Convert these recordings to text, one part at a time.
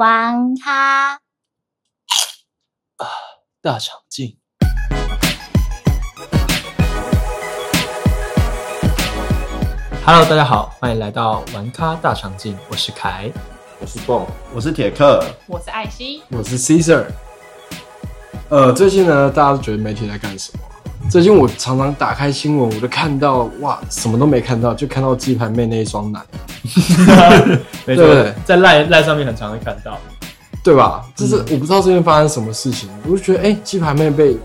玩咖大长镜。Hello，大家好，欢迎来到玩咖大长镜，我是凯。我是蹦，我是铁克，我是艾希，我是 Caesar。呃，最近呢，大家都觉得媒体在干什么？最近我常常打开新闻，我就看到哇，什么都没看到，就看到鸡排妹那一双奶，没错对，在赖赖上面很常会看到。对吧？就是我不知道最近发生什么事情，我就觉得哎，鸡排妹被，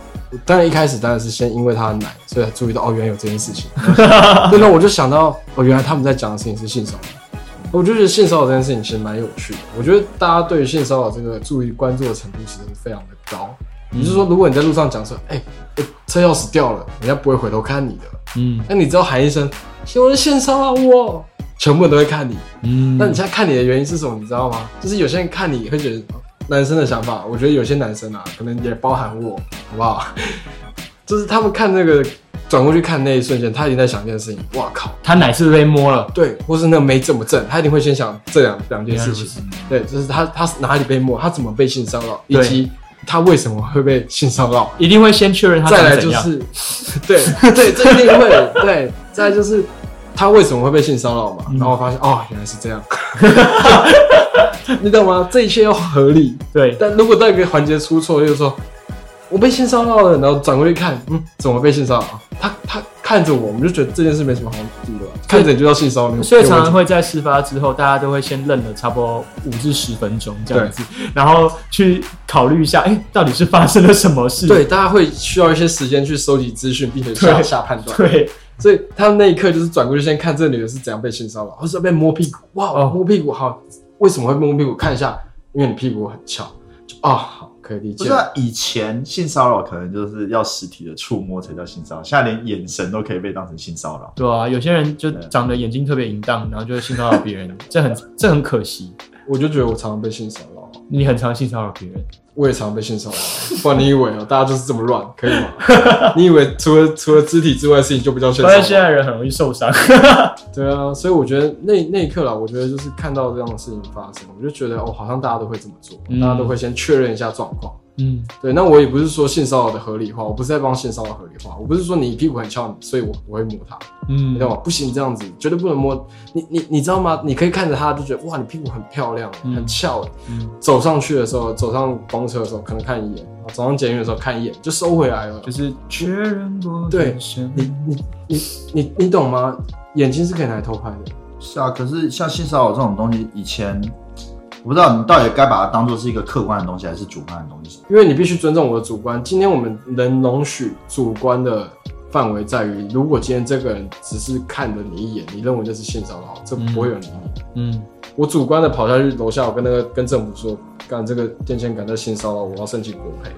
当然一开始当然是先因为她的奶，所以才注意到哦，原来有这件事情。对，那我就想到哦，原来他们在讲的事情是性骚扰。我就觉得性骚扰这件事情其实蛮有趣的。我觉得大家对于性骚扰这个注意关注的程度其实非常的高。也就是说，如果你在路上讲说，哎、我车钥匙掉了，人家不会回头看你的。嗯那你只要喊一声“有人性骚扰我”，全部人都会看你。嗯那你现在看你的原因是什么？你知道吗？就是有些人看你会觉得，哦男生的想法，我觉得有些男生啊，可能也包含我，好不好？就是他们看那个转过去看那一瞬间，他已经在想一件事情，哇靠，他奶是被摸了？对，或是那个没怎么正，他一定会先想这两两件事情。情。对，就是他他哪里被摸，他怎么被性骚扰，以及他为什么会被性骚扰。一定会先确认他再。来就是，对 对，这一定会对。再来就是他为什么会被性骚扰嘛？嗯然后我发现哦，原来是这样，你懂吗？这一切要合理。对，但如果到一个环节出错，就是说我被性骚扰了，然后转过去看，嗯，怎么被性骚扰？他他看着我，我们就觉得这件事没什么好处的，看着你就要性骚扰，所以常常会在事发之后，大家都会先愣了差不多五至十分钟这样子，然后去考虑一下，哎、到底是发生了什么事？对，大家会需要一些时间去收集资讯，并且下对下判断。对，所以他那一刻就是转过去先看这女的是怎样被性骚扰，或是被摸屁股，哇，哦。摸屁股好，为什么会摸屁股？看一下，因为你屁股很翘，就啊、好，可以理解不是。啊以前性骚扰可能就是要实体的触摸才叫性骚扰，现在连眼神都可以被当成性骚扰。对啊，有些人就长得眼睛特别淫荡，然后就会性骚扰别人，这很这很可惜。我就觉得我常常被性骚扰，你很常性骚扰别人，我也常被性骚扰，不然你以为哦，大家就是这么乱，可以吗？你以为除了除了肢体之外的事情就不叫性骚发现现？在人很容易受伤。对啊，所以我觉得那那一刻啦，我觉得就是看到这样的事情发生，我就觉得哦，好像大家都会这么做，嗯大家都会先确认一下状况。嗯，对，那我也不是说性骚扰的合理化，我不是在帮性骚扰合理化，我不是说你屁股很翘，所以我不会摸它，嗯你知道吗？不行，这样子绝对不能摸。你你你知道吗？你可以看着它就觉得哇，你屁股很漂亮，嗯很翘。嗯，走上去的时候，走上公车的时候，可能看一眼；走上捷运的时候看一眼，就收回来了。就是确认过对你你你你懂吗？眼睛是可以拿来偷拍的。是啊，可是像性骚扰这种东西，以前我不知道你到底该把它当做是一个客观的东西，还是主观的东西。因为你必须尊重我的主观。今天我们能容许主观的范围在于，如果今天这个人只是看了你一眼，你认为这是性骚扰，这不会有人理你。嗯我主观的跑下去楼下，我跟那个跟政府说，干这个电线杆在性骚扰我，要申请国赔。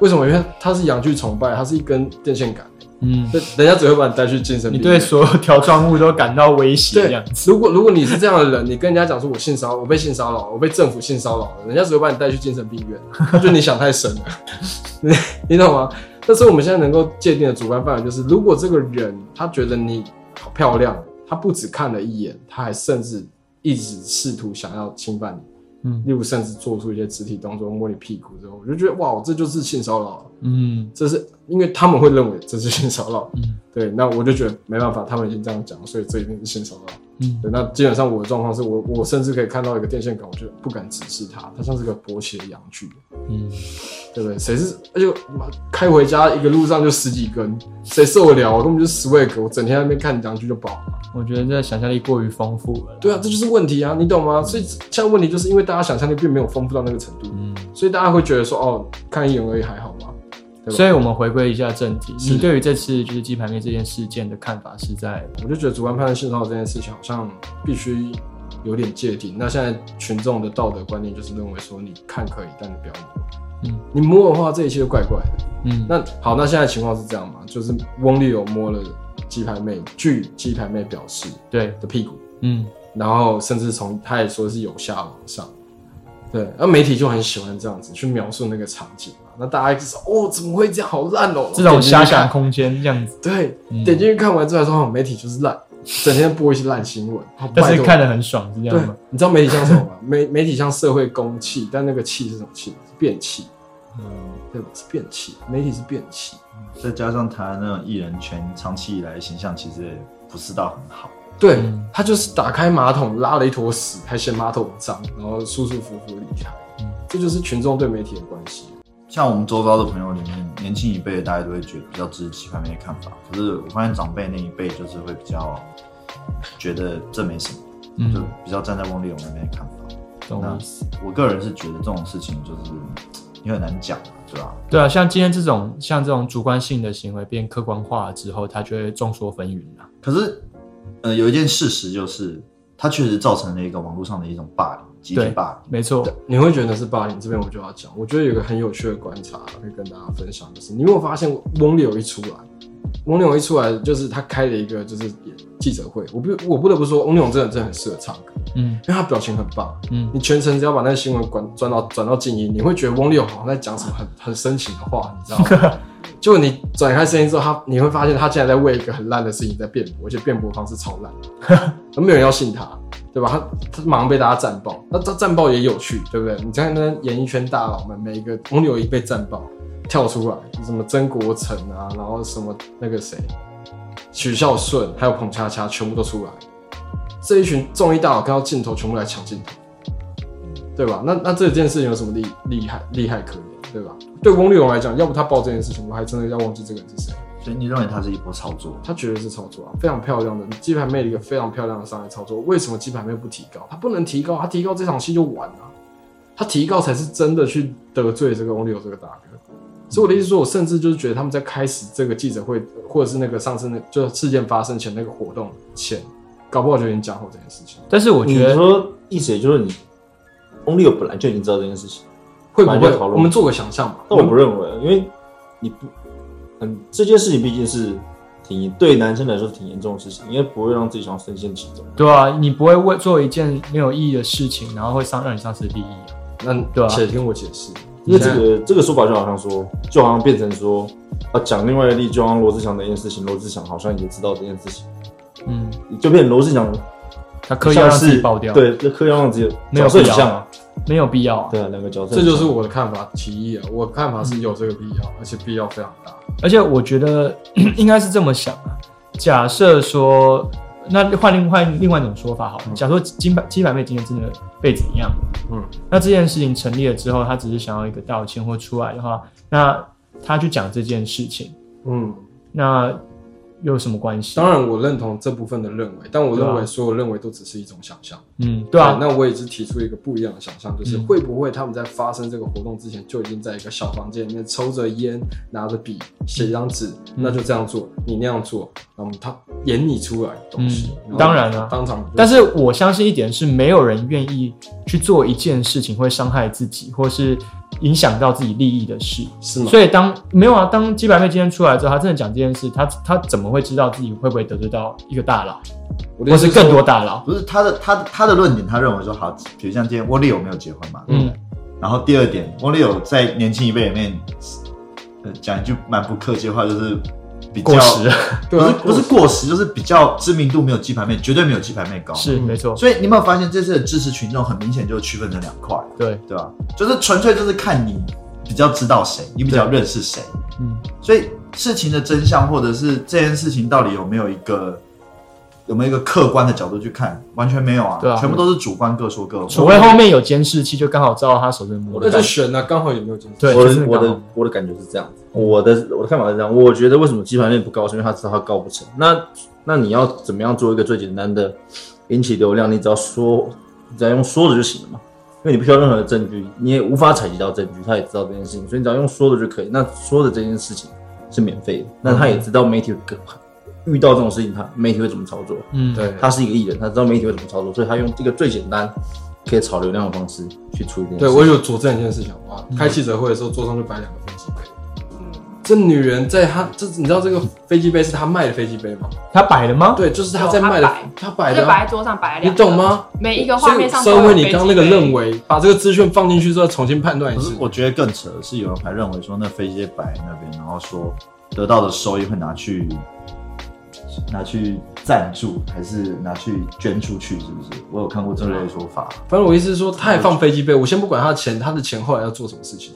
为什么？因为它是阳具崇拜，它是一根电线杆，嗯，对，人家只会把你带去精神病院。对所有条状物都感到威胁，这样对，子。如果如果你是这样的人，你跟人家讲说我性骚扰，我被性骚扰，我被政府性骚扰了，人家只会把你带去精神病院，他觉得你想太深了，你你懂吗？但是我们现在能够界定的主观范围就是，如果这个人他觉得你好漂亮，他不只看了一眼，他还甚至一直试图想要侵犯你，嗯例如甚至做出一些肢体动作，摸你屁股之后，我就觉得哇，这就是性骚扰。嗯这是因为他们会认为这是性骚扰，嗯对，那我就觉得没办法，他们已经这样讲，所以这一定是性骚扰。嗯对，那基本上我的状况是我我甚至可以看到一个电线杆，我就不敢直视它，它像是个勃起的阳具，嗯，对不对？谁是而且妈开回家一个路上就十几根，谁受得了？我根本就是 swag，我整天在那边看阳具就饱了。我觉得这想象力过于丰富了。对啊，这就是问题啊，你懂吗？所以现在问题就是因为大家想象力并没有丰富到那个程度，嗯，所以大家会觉得说哦，看一眼而已还好吗？对吧所以我们回归一下正题，你对于这次就是鸡排妹这件事件的看法是在？我就觉得主观判断性骚扰这件事情好像必须有点界定。那现在群众的道德观念就是认为说，你看可以，但你不要摸。嗯你摸的话，这一切就怪怪的。嗯，那好，那现在情况是这样嘛？就是翁立友摸了鸡排妹，据鸡排妹表示对，的屁股，嗯然后甚至从他也说是由下往上。对，那媒体就很喜欢这样子去描述那个场景嘛。那大家一直说哦，怎么会这样？好烂哦！这种遐想空间这样子，对，嗯点进去看完之后还说，哦，媒体就是烂。整天播一些烂新闻，好但是看得很爽，是这对样吗？，你知道媒体像什么吗？媒媒体像社会公器，但那个器是什么器？是变器，嗯，对吧？是变器，媒体是变器。再加上台湾那种艺人圈长期以来形象其实也不是到很好。对嗯他就是打开马桶拉了一坨屎，还嫌马桶脏，然后舒舒服服离开。嗯这就是群众对媒体的关系。像我们周遭的朋友里面，年轻一辈的大家都会觉得比较支持鸡排妹的看法，可是我发现长辈那一辈就是会比较觉得这没什么，就嗯，比较站在翁立勇那边的看法。懂我个人是觉得这种事情就是也很难讲啊，对吧？对啊，像今天这种像这种主观性的行为变客观化之后，它就会众说纷纭了。可是，呃，有一件事实就是，它确实造成了一个网络上的一种霸凌，集体对霸凌。没错，你会觉得是霸凌，这边我就要讲。我觉得有一个很有趣的观察可以跟大家分享，就是你有没有发现翁立友一出来，翁立友一出来就是他开了一个就是记者会，我不我不得不说，翁立友真的真的很适合唱歌，嗯因为他表情很棒。嗯，你全程只要把那个新闻转转到转到静音，你会觉得翁立友好像在讲什么很很深情的话，你知道吗？就你转开声音之后，他你会发现他竟然在为一个很烂的事情在辩驳，而且辩驳方式超烂，没有人要信他，对吧？他他马上被大家战爆，那他战爆也有趣，对不对？你看那演艺圈大佬们，每一个翁立友一被战爆，跳出来，什么曾国成啊，然后什么那个谁，许孝顺，还有彭恰恰，全部都出来。这一群综艺大佬看到镜头，全部来抢镜头，对吧？那那这件事情有什么厉厉害厉害可言，对吧？对翁立友来讲，要不他报这件事情，我还真的要忘记这个人是谁。所以你认为它是一波操作？他绝对是操作啊，非常漂亮的鸡排妹的一个非常漂亮的上来操作。为什么鸡排妹不提高？他不能提高，他提高这场戏就完了。他提高才是真的去得罪这个翁立友这个大哥。所以我的意思是说，我甚至就是觉得他们在开始这个记者会，或者是那个上次那就事件发生前那个活动前，搞不好就已经讲好这件事情。但是我觉得，说意思也就是你，翁立友本来就已经知道这件事情，会不会讨论我们做个想象吧？但我不认为，因为你不，嗯，这件事情毕竟是挺对男生来说是挺严重的事情，应该不会让自己想要深陷其中。对啊，你不会为做一件没有意义的事情，然后会伤让你丧失利益啊。那对啊且听我解释，因为这个这个说法就好像说，就好像变成说，啊，讲另外一个例，就好像罗志祥的一件事情，罗志祥好像也知道这件事情，嗯，就变成罗志祥他刻意要让自己爆掉，，对，这刻意要让自己没有角色必要很像啊，没有必要啊。对啊，两个角色，这就是我的看法提议啊。我的看法是有这个必要，而且必要非常大。而且我觉得 应该是这么想啊。假设说，那换另换另外一种说法好了。假如说金百金百妹今天真的被怎样，嗯，那这件事情成立了之后，他只是想要一个道歉或出来的话，那他去讲这件事情，嗯，那有什么关系？当然我认同这部分的认为，但我认为所有认为都只是一种想象。嗯，对啊，那我也是提出一个不一样的想象，就是嗯。会不会他们在发生这个活动之前就已经在一个小房间里面抽着烟，拿着笔，写一张纸，嗯。那就这样做，你那样做，那么他演你出来的东西，当然了当场，但是我相信一点是，没有人愿意去做一件事情会伤害自己，或是影响到自己利益的事。是吗？所以当没有啊，当鸡白妹今天出来之后，她真的讲这件事，她她怎么会知道自己会不会得罪到一个大佬，或是更多大佬？不是她的他的他的论点，他认为说好，比如像今天翁立友没有结婚嘛，嗯，然后第二点，翁立友在年轻一辈里面，呃，讲一句蛮不客气的话，就是比较过时对啊，不是不是过时，就是比较知名度没有鸡排妹，绝对没有鸡排妹高。是没错，所以你有没有发现这次的支持群众很明显就区分成两块，对，对吧？就是纯粹就是看你比较知道谁，你比较认识谁。嗯，所以事情的真相，或者是这件事情到底有没有一个有没有一个客观的角度去看，完全没有啊，对啊全部都是主观各说各话。除非后面有监视器，就刚好照到他手上摸那的。就选了，刚好也没有进去。对我的我的我的感觉是这样子，我的我的看法是这样，我觉得为什么鸡排妹不高，是因为他知道他告不成。那那你要怎么样做一个最简单的引起流量？你只要说，你只要用说的就行了嘛，因为你不需要任何的证据，你也无法采集到证据，他也知道这件事情，所以你只要用说的就可以。那说的这件事情是免费的，那他也知道媒体会遇到这种事情，他媒体会怎么操作。嗯，对，他是一个艺人，他知道媒体会怎么操作，所以他用这个最简单可以炒流量的方式去处理这件事。对我有佐证一件事情，好不好？开记者会的时候，桌上就摆两个飞机杯。这女人在她这，你知道这个飞机杯是她卖的飞机杯吗？他摆的吗？对，就是她在卖的有她摆，的摆在桌上摆了你，懂？吗？每一个画面上都收回你刚刚那个认为，把这个资讯放进去之后重新判断一次。我觉得更扯的是，有人还认为说那飞机摆在那边，然后说得到的收益会拿去拿去赞助，还是拿去捐出去？是不是？我有看过这类说法。反正我意思是说，他也放飞机杯，我先不管他的钱，他的钱后来要做什么事情，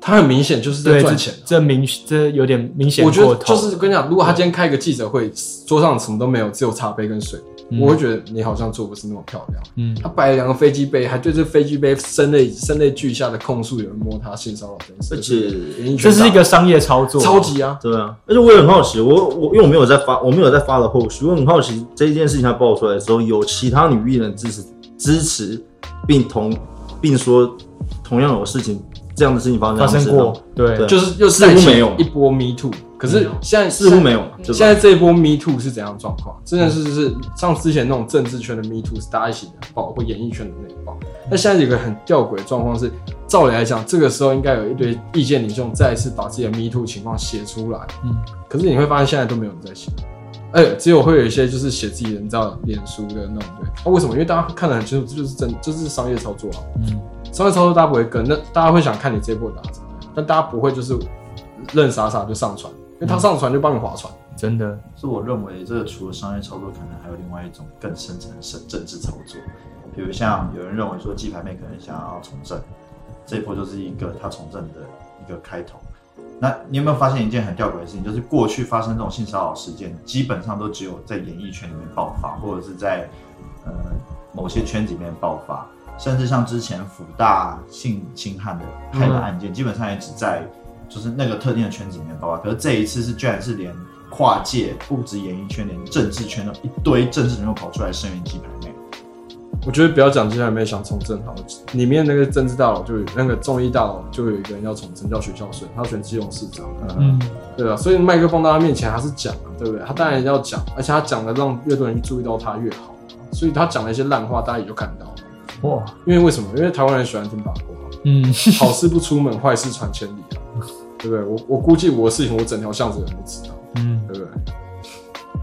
他很明显就是在赚钱。这明这有点明显我觉得。就是跟你讲，如果他今天开一个记者会，桌上什么都没有，只有茶杯跟水，嗯我会觉得你好像做不是那么漂亮。嗯，他摆了两个飞机杯，还对这飞机杯声泪声泪俱下的控诉有人摸他性骚扰这件事，而且这是一个商业操作，超级啊，对啊，而且我也很好奇，我我因为我没有在发，我没有在发的后续，我很好奇这一件事情他爆出来的时候，有其他女艺人支持支持，并同并说同样有事情这样的事情发生在发生过，对，就是又似乎没有一波 Me Too。可是现在似乎没有现？在这一波 Me Too 是怎样的状况？真的是是像之前那种政治圈的 Me Too 是大家一起来爆，或演艺圈的内爆。那现在有一个很吊诡的状况是，照理来讲，这个时候应该有一堆意见领袖再一次把自己的 Me Too 情况写出来。嗯，可是你会发现现在都没有人在写，哎、只有会有一些就是写自己的，你知道脸书的那种对。那、为什么？因为大家看得很清楚，这就是真，这就是商业操作啊。嗯，商业操作大家不会跟，那大家会想看你这一波打怎么样，但大家不会就是认傻傻就上船，因为他上船就帮你划船。真的，是我认为这个除了商业操作，可能还有另外一种更深层的政政治操作，比如像有人认为说鸡排妹可能想要从政，这一波就是一个他从政的一个开头。那你有没有发现一件很吊诡的事情，就是过去发生这种性骚扰事件，基本上都只有在演艺圈里面爆发，或者是在呃某些圈子里面爆发，甚至像之前福大性侵害的害的案件，基本上也只在就是那个特定的圈子里面爆发。可是这一次是居然是连跨界，不止演艺圈，连政治圈的一堆政治人物跑出来声援鸡排妹。我觉得不要讲接下来没想从政好了，里面那个政治大佬就有那个综艺大佬就有一个人要从政，叫许孝顺，他要选基隆市长，嗯，对啊？所以麦克风到他面前还是讲啊，对不对？他当然要讲，而且他讲的让越多人注意到他越好，所以他讲了一些烂话，大家也就看到了。哇，因为为什么？因为台湾人喜欢听八卦，嗯，好事不出门，坏事传千里啊，对不对？我我估计我的事情，我整条巷子人都知道，嗯，对不对？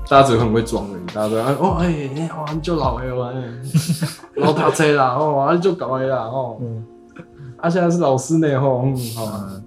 大家只会很会装而已，大家都哎哦哎，你好，你就老哎哇，哎 老打车啦哦，啊你就搞哎啦哦，嗯。啊现在是老师呢吼，嗯好啊，嗯，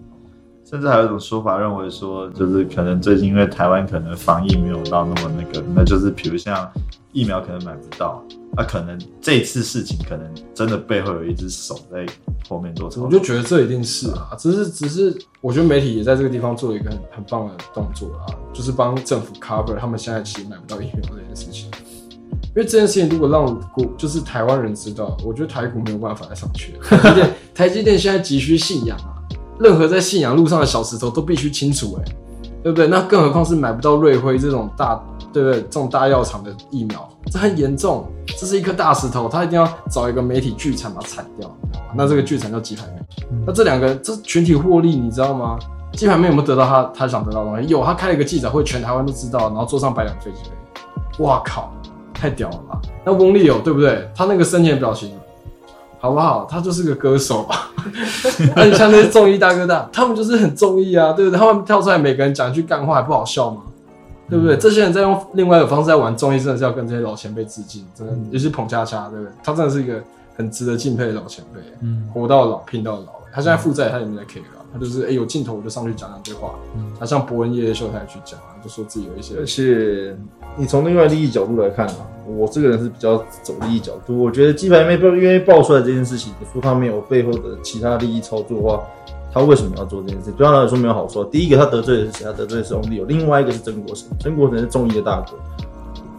甚至还有一种说法认为说，就是可能最近因为台湾可能防疫没有到那么那个，那就是比如像疫苗可能买不到，那、可能这次事情可能真的背后有一只手在后面做操作。我就觉得这一定是啊，只是只是我觉得媒体也在这个地方做了一个很很棒的动作啊，就是帮政府 cover 他们现在其实买不到疫苗这件事情。因为这件事情如果让国就是台湾人知道，我觉得台股没有办法再上去了。台积电台积电现在急需信仰啊，任何在信仰路上的小石头都必须清除、欸，对不对？那更何况是买不到瑞辉这种大，对不对？这种大药厂的疫苗，这很严重，这是一颗大石头，他一定要找一个媒体剧产把它铲掉，那这个剧产叫鸡排妹。那这两个这群体获利，你知道吗？鸡排妹有没有得到他他想得到的东西？有，他开了一个记者会，全台湾都知道，然后坐上摆两个飞机杯，哇靠，太屌了吧！那翁立友对不对？他那个生前的表情，好不好？他就是个歌手吧？那你像那些综艺大哥大，他们就是很综艺啊，对不对？他们跳出来每个人讲一句干话，还不好笑吗？对不对？这些人在用另外一个方式在玩综艺，真的是要跟这些老前辈致敬，真的也是捧恰恰，对不对？他真的是一个很值得敬佩的老前辈，嗯，活到老拼到老。他现在负债，他也没在 care 啊，他就是哎、有镜头我就上去讲两句话。他像伯恩夜夜秀他也去讲啊，就说自己有一些而且你从另外利益角度来看啊，我这个人是比较走利益角度。我觉得鸡排妹不愿意爆出来这件事情，你说他没有背后的其他利益操作的话，他为什么要做这件事？对他来说没有好处啊。第一个他得罪的是谁？他得罪的是翁立友，另外一个是曾国成，曾国成是中医的大哥。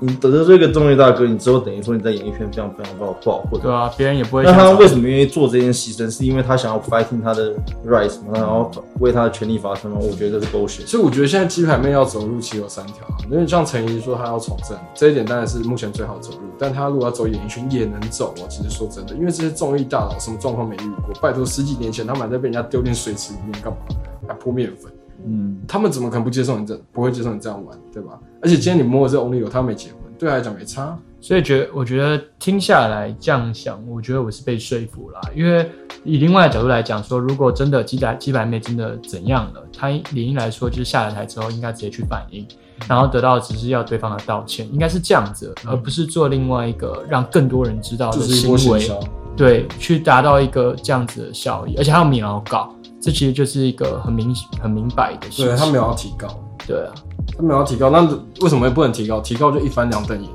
你得罪这个综艺大哥，你之后等于说你在演艺圈非常非常不好不好混。对啊，别人也不会那他为什么愿意做这件牺牲？是因为他想要 fighting 他的 rights 吗？然后为他的权利发声吗？我觉得这是 bullshit。所以我觉得现在鸡排妹要走路其实有三条啊，因为像陈怡说她要从政，这一点当然是目前最好走路，但她如果要走演艺圈也能走哦。其实说真的，因为这些综艺大佬什么状况没遇过，拜托十几年前他们还在被人家丢进水池里面干嘛？还泼面粉，嗯，他们怎么可能不接受你这不会接受你这样玩，对吧？而且今天你摸的是 Only 有他没结婚，对他来讲没差。所以觉得，我觉得听下来这样想，我觉得我是被说服啦。因为以另外的角度来讲，说如果真的鸡排鸡排妹真的怎样了，她理应来说就是下了台之后应该直接去反应，然后得到只是要对方的道歉，应该是这样子，而不是做另外一个让更多人知道的就是一行为，行，对，去达到一个这样子的效益，而且还有秒稿，这其实就是一个很明很明白的事情。对他没有要提高，对啊，他没有要提高，那为什么不能提高？提高就一翻两瞪眼，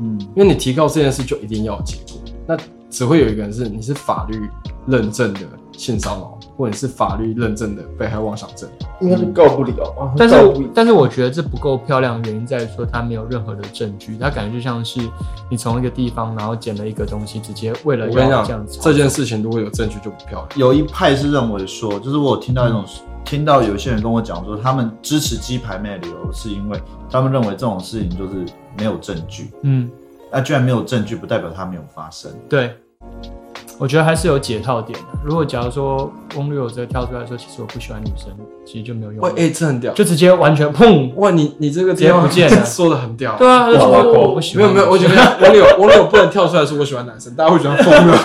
嗯，因为你提高这件事就一定要有结果，那只会有一个人是你是法律认证的性骚扰，或者是法律认证的被害妄想症。应该是告不了啊。但是我但是我觉得这不够漂亮，原因在于说它没有任何的证据，它感觉就像是你从一个地方然后捡了一个东西，直接为了我跟你讲要这样子，这件事情如果有证据就不漂亮。有一派是认为说，就是我有听到一种，听到有些人跟我讲说，他们支持鸡排妹的理由是因为他们认为这种事情就是没有证据，嗯，那居然没有证据，不代表它没有发生。对，我觉得还是有解套点的。如果假如说翁六有直接跳出来说，其实我不喜欢女生，其实就没有用哇，，哎、这很屌！就直接完全砰，哇，你你这个直接不见了说的很屌。对啊，他就哇我不喜欢，没有没有，我觉得网友网友不能跳出来说我喜欢男生，大家会觉得疯了。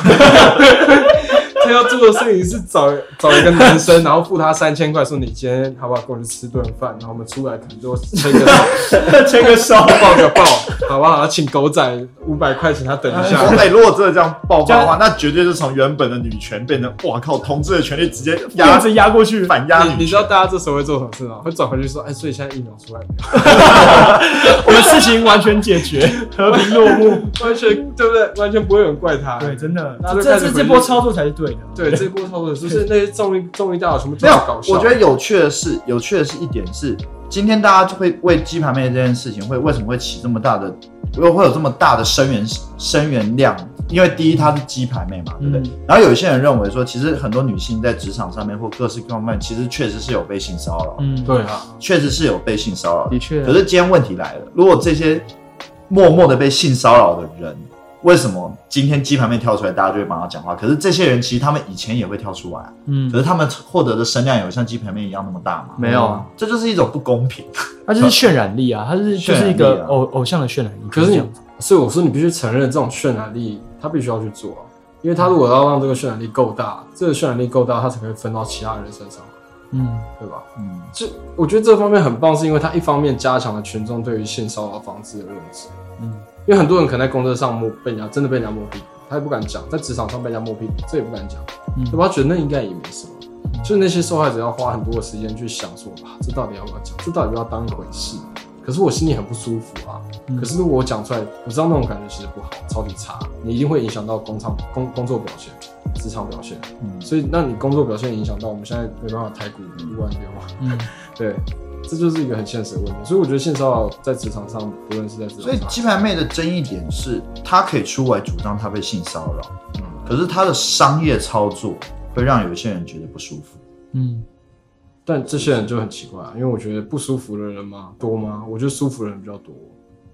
他要做的事情是找找一个男生，然后付他三千块，说你今天好不好跟我去吃顿饭，然后我们出来可能就牵个 手，牵个手，抱个抱，好不好？请狗仔五百块，钱他等一下。哎，如果真的这样爆发的话，那绝对是从原本的女权变成哇靠，同志的权利直接压压着压过去，反压女。你你知道大家这时候会做什么事吗？会转回去说，哎，所以现在疫苗出来没有？我们事情完全解决，和平落幕。完全对不对？完全不会有人怪他。对，真的，那这这这波操作才是对的。对，这波操作是不是那些综艺综艺大佬全部没有这么搞，笑？我觉得有趣的是，有趣的是一点是，今天大家就会为鸡排妹这件事情会为什么会起这么大的，会会有这么大的声源声源量？因为第一，她是鸡排妹嘛，对不对？嗯然后有一些人认为说，其实很多女性在职场上面或各式各方面，其实确实是有被性骚扰，嗯，对啊，确实是有被性骚扰的。的确。可是今天问题来了，如果这些默默的被性骚扰的人，为什么今天鸡排妹跳出来，大家就会帮他讲话？可是这些人其实他们以前也会跳出来啊，嗯可，是他们获得的声量有像鸡排妹一样那么大吗？没有啊，这就是一种不公平。它就是渲染力啊，它是就是一个偶偶像的渲染力。可是所以我说你必须承认这种渲染力，他必须要去做啊，因为他如果要让这个渲染力够大，这个渲染力够大，他才可以分到其他人身上，嗯，对吧？嗯，这我觉得这方面很棒，是因为他一方面加强了群众对于性骚扰防治的认知，嗯，因为很多人可能在工作上摸被人家真的被人家摸屁股，他也不敢讲，在职场上被人家摸屁股，这也不敢讲，嗯对吧？他觉得那应该也没什么。就是那些受害者要花很多的时间去想说啊，这到底要不要讲？这到底要不要当一回事？可是我心里很不舒服啊。嗯可是如果我讲出来，我知道那种感觉其实不好，超级差，你一定会影响到工厂工工作表现、职场表现。嗯所以，那你工作表现影响到我们现在没办法台股一万六啊。嗯，对，这就是一个很现实的问题。所以我觉得性骚扰在职场上，不论是在职场所以上，鸡排妹的争议点是，她可以出来主张她被性骚扰，嗯，可是她的商业操作会让有一些人觉得不舒服。嗯，但这些人就很奇怪啊，因为我觉得不舒服的人嘛多吗？我觉得舒服的人比较多，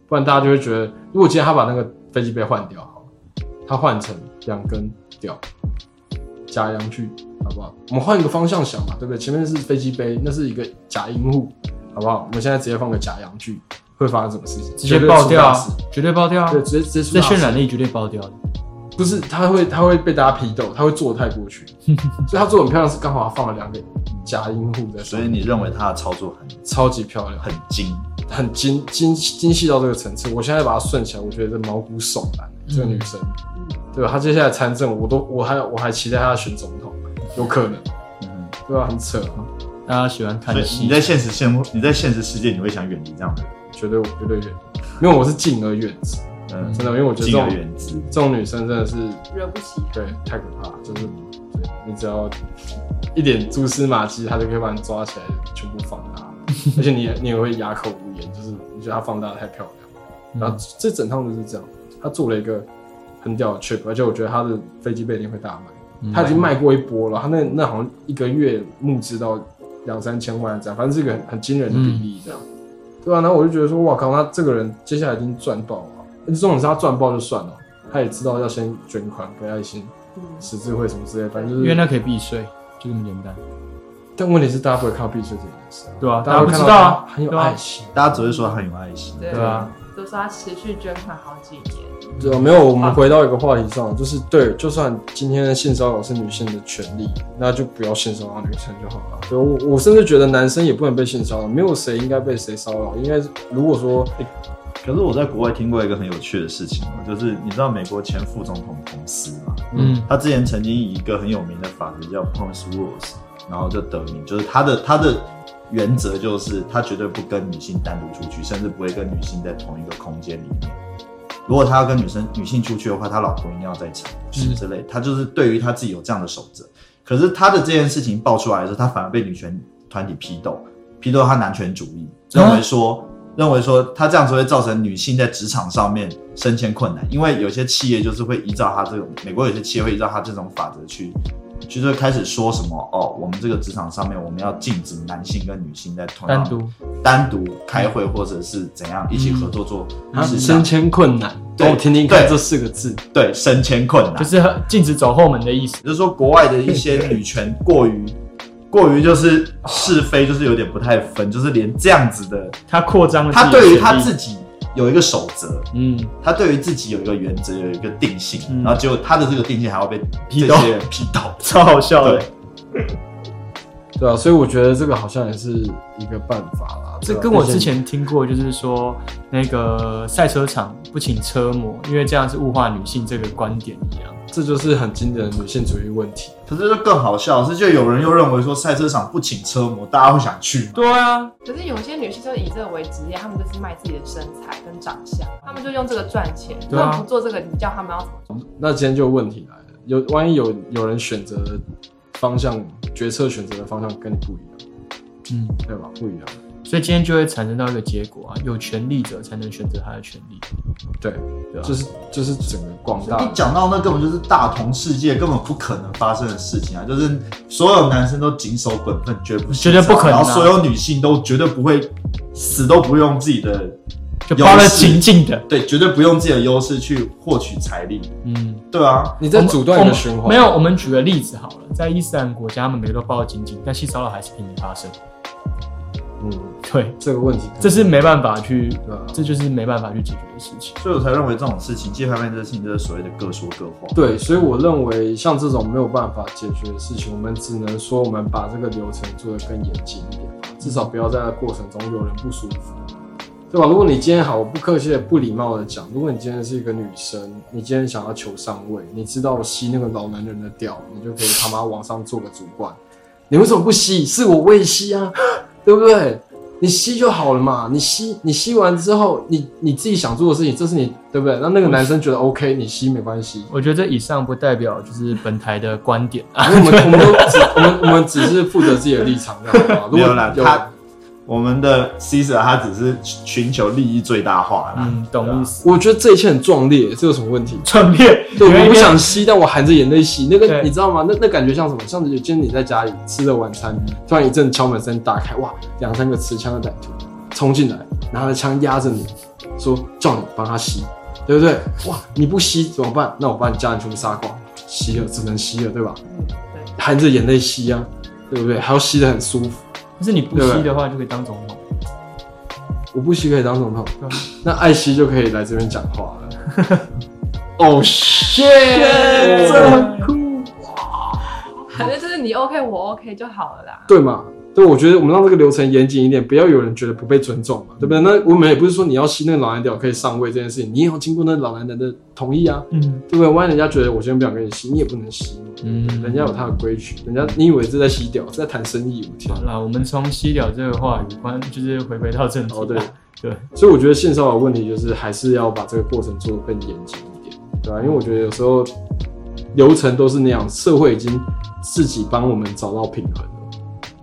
不然大家就会觉得，如果今天他把那个飞机杯换掉好了，他换成两根吊假阳具，好不好？我们换一个方向想嘛，对不对？前面是飞机杯，那是一个假阴户，好不好？我们现在直接放个假阳具，会发生什么事情？直接爆掉绝对爆掉啊！对，直接直接出这大事渲染力绝对爆掉的。不是，他会他会被大家批斗，他会做得太过去，所以他做得很漂亮，是刚好他放了两个假阴户在，所以你认为他的操作很超级漂亮，很精？很精精精细到这个层次。我现在把它顺起来，我觉得毛骨悚然。这个女生，对吧？她接下来参政，我都我还我还期待他选总统，有可能，嗯，对吧？很扯啊，大家喜欢看戏你，在现实现你在现实世界你会想远离这样的人？绝对绝对远，因为我是敬而远之，嗯，真的，因为我觉得这敬而种远之。这种女生真的是惹不起。对太可怕，就是对你只要一点蛛丝马迹，她就可以把你抓起来，全部放大，而且你也你也会哑口无言，就是你觉得她放大得太漂亮。然后这整趟就是这样，她做了一个很屌的 trip，而且我觉得他的飞机杯一定会大卖，嗯他已经卖过一波了，他那那好像一个月募资到两三千万这样，反正是一个很很惊人的比例这样，对啊，然后我就觉得说，哇靠，那这个人接下来已经赚爆了，而且重点是他赚爆就算了，他也知道要先捐款给爱心、嗯，十字会什么之类的，反正就是，因为那可以避税，就这么简单，但问题是大家不会看到避税这件事啊，对吧？大家会看到不知道啊，很有爱心。大家只会说他很有爱心，对对啊，都说他持续捐款好几年。对啊，没有，我们回到一个话题上，就是对，就算今天的性骚扰是女性的权利，那就不要性骚扰女生就好了。对我，我甚至觉得男生也不能被性骚扰，没有谁应该被谁骚扰。应该是如果说，可是我在国外听过一个很有趣的事情哦，就是你知道美国前副总统彭斯吗？嗯他之前曾经以一个很有名的法则叫 Pons Rules，然后就得名，就是他的他的原则就是他绝对不跟女性单独出去，甚至不会跟女性在同一个空间里面。如果他要跟女生女性出去的话，他老婆一定要在场，是之类。他就是对于他自己有这样的守则。可是他的这件事情爆出来的时候，他反而被女权团体批斗，批斗他男权主义，认为说。认为说他这样子会造成女性在职场上面升迁困难，因为有些企业就是会依照他这种美国有些企业会依照他这种法则去，就是开始说什么哦，我们这个职场上面我们要禁止男性跟女性在同样单独。单独开会或者是怎样一起合作做事升，迁困难，对我听听看对这四个字。对升迁困难，就是禁止走后门的意思。就是说国外的一些女权过于过于就是是非，就是有点不太分，就是连这样子的，他扩张了他对于他自己有一个守则，嗯，他对于自己有一个原则，有一个定性，嗯。然后结果他的这个定性还要被批斗。这些人批斗，超好笑的对。啊，所以我觉得这个好像也是一个办法啦。这跟我之前听过，就是说那个赛车场不请车模，因为这样是物化女性这个观点一样。这就是很经典的女性主义问题。可是就更好笑的是，就有人又认为说赛车场不请车模，大家会想去吗？对啊，可是有些女性就以这个为职业，她们就是卖自己的身材跟长相，她们就用这个赚钱。如对啊果不做这个，你叫她们要怎么做？那今天就问题来了，有万一有有人选择的方向，决策选择的方向跟你不一样，嗯，对吧？不一样，所以今天就会产生到一个结果啊，有权利者才能选择他的权利，对？就是就是整个广大你讲到那根本就是大同世界根本不可能发生的事情啊！就是所有男生都谨守本分，绝不绝对不可能啊然后所有女性都绝对不会死都不用自己的就包的优势紧紧的。对，绝对不用自己的优势去获取财力。嗯，对啊，你在阻断一个循环。没有，我们举个例子好了，在伊斯兰国家，他们每个都包的紧紧，但性骚扰还是频频发生。嗯，对，这个问题，这是没办法去，对啊这就是没办法去解决的事情。所以我才认为这种事情，鸡排妹这个事情就是所谓的各说各话。对，所以我认为像这种没有办法解决的事情，我们只能说我们把这个流程做得更严谨一点，至少不要在那过程中有人不舒服，对吧？如果你今天好，我不客气的、不礼貌的讲，如果你今天是一个女生，你今天想要求上位，你知道吸那个老男人的屌，你就可以他妈往上做个主管，你为什么不吸？是我未吸啊，对不对？你吸就好了嘛，你吸，你吸完之后，你你自己想做的事情，这是你对不对？那那个男生觉得 OK，你吸没关系，我觉得这以上不代表就是本台的观点啊。我们我们都只我们我们只是负责自己的立场，这样好吗？如没有啦，果有他我们的 Caesar 他只是寻求利益最大化啦。嗯，懂意思。我觉得这一切很壮烈，这有什么问题？壮烈，对，我不想吸，但我含着眼泪吸。那个你知道吗？那那感觉像什么？像是今天你在家里吃了晚餐，突然一阵敲门声打开，哇，两三个持枪的歹徒冲进来，拿着枪压着你，说叫你帮他吸，对不对？哇，你不吸怎么办？那我把你家人全部杀光，吸了只能吸了，对吧？嗯，对。含着眼泪吸啊，对不对？还要吸得很舒服。可是你不吸的话，就可以当总统。我不吸可以当总统啊，那艾希就可以来这边讲话了。哦 shit，这很酷，反正就是你 OK，我 OK 就好了啦。对嘛？对，我觉得我们让这个流程严谨一点，不要有人觉得不被尊重嘛，对不对？那我们也不是说你要吸那个老男屌可以上位这件事情，你也要经过那老男人的同意啊，嗯对不对？万一人家觉得我今天不想跟你吸，你也不能吸嘛，嗯人家有他的规矩，人家你以为是在吸屌，是在谈生意？我天好！了，我们从吸屌这个话语关，就是回归到正题。哦，对，对，所以我觉得性骚扰问题就是还是要把这个过程做得更严谨一点，对吧、因为我觉得有时候流程都是那样，社会已经自己帮我们找到平衡了，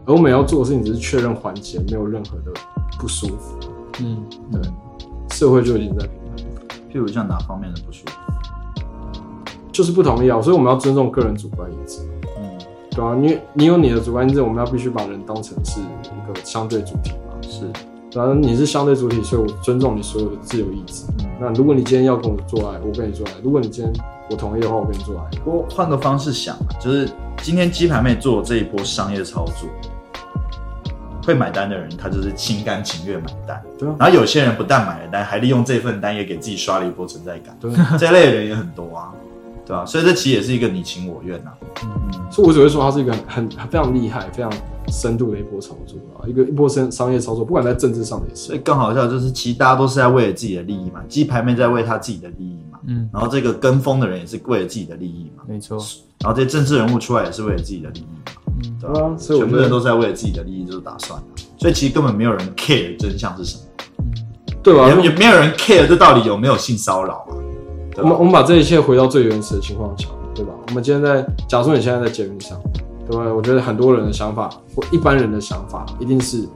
而我们要做的事情只是确认环节没有任何的不舒服，嗯，对，社会就已经在平衡，譬如像哪方面的不舒服？就是不同意啊，所以我们要尊重个人主观意志，嗯，对啊，你你有你的主观意志，我们要必须把人当成是一个相对主体嘛，是，然后你是相对主体，所以我尊重你所有的自由意志。嗯。那如果你今天要跟我做爱，我跟你做爱；如果你今天我同意的话，我跟你做爱。不过换个方式想啊，就是今天鸡排妹做这一波商业操作，会买单的人，他就是心甘情愿买单。对啊然后有些人不但买了单，还利用这份单也给自己刷了一波存在感。对，这类人也很多啊，对吧、所以这其实也是一个你情我愿呐、嗯，所以我只会说它是一个很很非常厉害、非常深度的一波操作啊，一个一波商商业操作，不管在政治上的也是。所以更好笑的就是，其实大家都是在为了自己的利益嘛，鸡排妹在为他自己的利益嘛，嗯，然后这个跟风的人也是为了自己的利益嘛，没错，然后这些政治人物出来也是为了自己的利益嘛。嗯，对对啊所以我觉得全部人都是在为了自己的利益做打算、啊、所以其实根本没有人 care 真相是什么，对吧？也也没有人 care 这到底有没有性骚扰啊，对我们我？们把这一切回到最原始的情况下，对吧？我们今天在，假如说你现在在节目上，对吧？我觉得很多人的想法或一般人的想法一定是，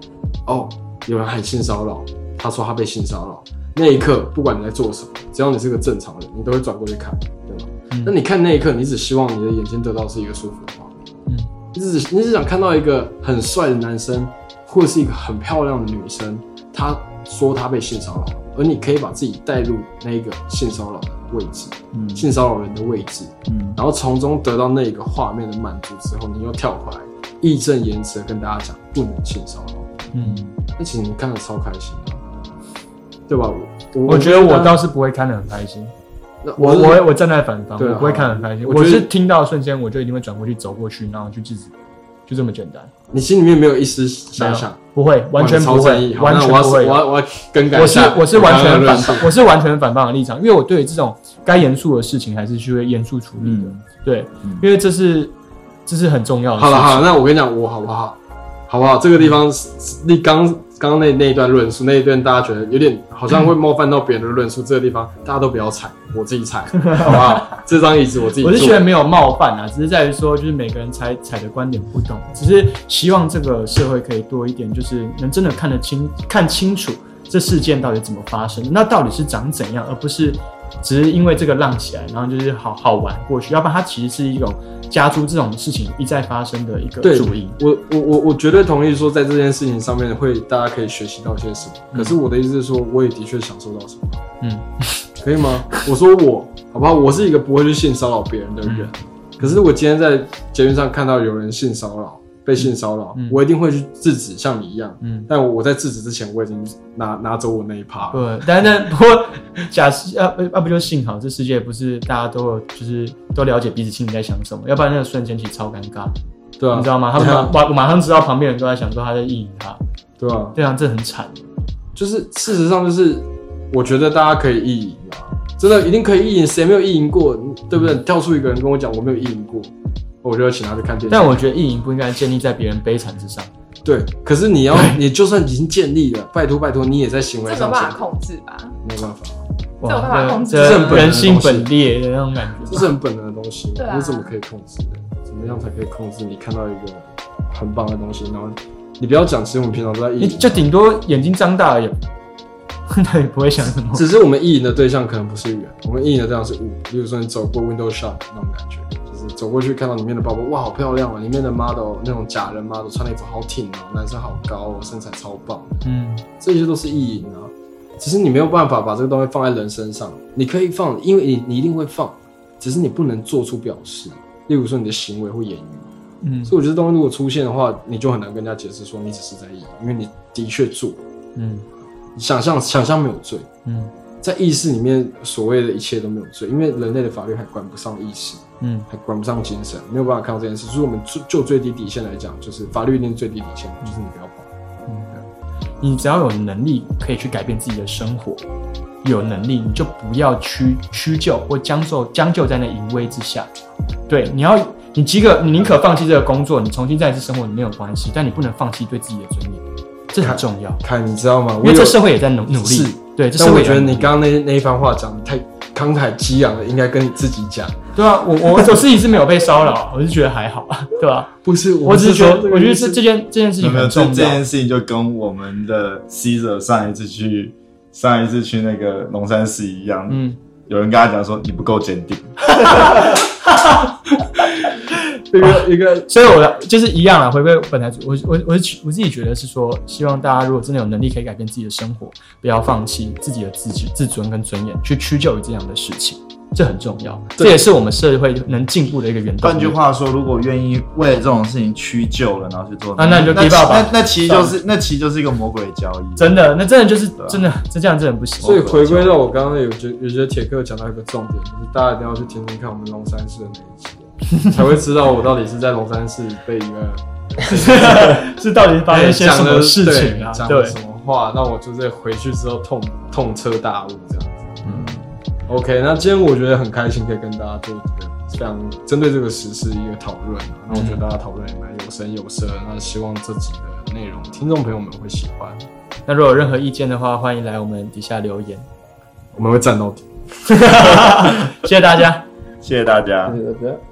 哦，有人喊性骚扰，他说他被性骚扰，那一刻不管你在做什么，只要你是个正常人，你都会转过去看，对吧？嗯那你看那一刻，你只希望你的眼睛得到是一个舒服的画你只你只想看到一个很帅的男生，或者是一个很漂亮的女生，他说他被性骚扰，而你可以把自己带入那个性骚扰的位置，嗯性骚扰人的位置，嗯。然后从中得到那个画面的满足之后，你又跳回来，义正言辞的跟大家讲不能性骚扰，嗯，那其实你看的超开心的、对吧？我我觉得我倒是不会看得很开心，那我我会我站在反方，我不会看得很开心。我我是听到瞬间，我就一定会转过去走过去，然后去制止，就这么简单。你心里面没有一丝遐想，不会，完全不会完全不会我。要我要更改一我是我是完全反我是完全反方的立场，因为我对于这种该严肃的事情还是去会严肃处理的。嗯对嗯，因为这是这是很重要的事情。好了好了，那我跟你讲，我好不好？好不好？这个地方是你刚刚刚那那一段论述，那一段大家觉得有点好像会冒犯到别人的论述，这个地方大家都不要踩，我自己踩，好不好？这张椅子我自己坐。我是觉得没有冒犯啊，只是在于说，就是每个人踩踩的观点不同，只是希望这个社会可以多一点，就是能真的看得清、看清楚这事件到底怎么发生的，那到底是长怎样，而不是只是因为这个浪起来，然后就是好好玩过去，要不然它其实是一种加诸这种事情一再发生的一个对主因。我我我我绝对同意说，在这件事情上面会大家可以学习到些什么。可是我的意思是说，我也的确享受到什么，嗯，可以吗？我说我好不好？我是一个不会去性骚扰别人的人。可是如果今天在捷运上看到有人性骚扰、被性骚扰，嗯我一定会去制止，像你一样。嗯，但我在制止之前，我已经拿拿走我那一趴了。对，但但不过假设要不要不就幸好这世界不是大家都有就是都了解彼此心里在想什么，要不然那个瞬间其实超尴尬。对啊，你知道吗？他们对啊马我马上知道旁边人都在想说他在意淫他，对啊，对啊，这很惨。就是事实上就是，我觉得大家可以意淫啊，真的一定可以意淫，谁没有意淫过？对不对？跳出一个人跟我讲我没有意淫过，我就要请他去看电影。但我觉得意淫不应该建立在别人悲惨之上。对，可是你要，你就算已经建立了，拜托拜托，你也在行为上建这没办法控制吧？没有办法，这有办法控制这这是很本能的人性本劣的那种感觉。这是很本能的东西，对啊你怎么可以控制的？怎么样才可以控制？你看到一个很棒的东西，然后你不要讲，其实我们平常都在意淫，你就顶多眼睛张大而已，他也不会想什么。只是我们意淫的对象可能不是人，我们意淫的对象是物。例如说你走过 Windows Shop 那种感觉，就是走过去看到里面的包包，哇，好漂亮啊！里面的 model 那种假人 model 穿的衣服好挺哦，男生好高哦，身材超棒，嗯，这些都是意淫啊。只是你没有办法把这个东西放在人身上，你可以放，因为你你一定会放，只是你不能做出表示，例如说你的行为或言语。嗯所以我觉得东西如果出现的话，你就很难跟人家解释说你只是在意淫，因为你的确做，嗯想象想象没有罪。嗯在意识里面，所谓的一切都没有罪，因为人类的法律还管不上意识，嗯还管不上精神，没有办法看到这件事。所以，我们就就最低底线来讲，就是法律一定是最低底线，就是你不要碰。你只要有能力可以去改变自己的生活，有能力你就不要屈屈就或将就将就在那淫威之下。对，你要你即个你宁可放弃这个工作，你重新再一次生活，你没有关系，但你不能放弃对自己的尊严，这很重要。看，你知道吗？因为这社会也在努努力是，对，这但我觉得你刚刚那那一番话讲的太慷慨激昂了，应该跟你自己讲。对啊，我我我自己是没有被骚扰，我是觉得还好啊，对吧、不是，我只是觉得，我觉得是这这件这件事情有没有这很重要这件。事情就跟我们的 Caesar 上一次去上一次去那个龙山寺一样，嗯，有人跟他讲说你不够坚定，一个一个 所以我的就是一样啊，回归本来，我我我是我自己觉得是说，希望大家如果真的有能力可以改变自己的生活，不要放弃自己的自己自尊跟尊严，去屈就于这样的事情，这很重要，这也是我们社会能进步的一个原动力。换句话说，如果愿意为了这种事情屈就了，然后去做，那那你就那 give up 吧那那其实就是那其实就是一个魔鬼交易，真的，那真的就是啊。真的，这这样真的不行。所以回归到我刚刚有觉有觉得铁克讲到一个重点，就是大家一定要去听听看我们龙山寺的那一集，才会知道我到底是在龙山寺被一个 是到底发生一些什么事情啊？对讲了，什么话，那我就是回去之后痛痛彻大悟这样子。嗯，OK，那今天我觉得很开心，可以跟大家做这个非常针对这个时事一个讨论啊。那我觉得大家讨论也蛮有声有色，那希望这集的内容听众朋友们会喜欢，那如果有任何意见的话，欢迎来我们底下留言。我们会站到底。谢谢大家。谢谢大家谢。谢大家。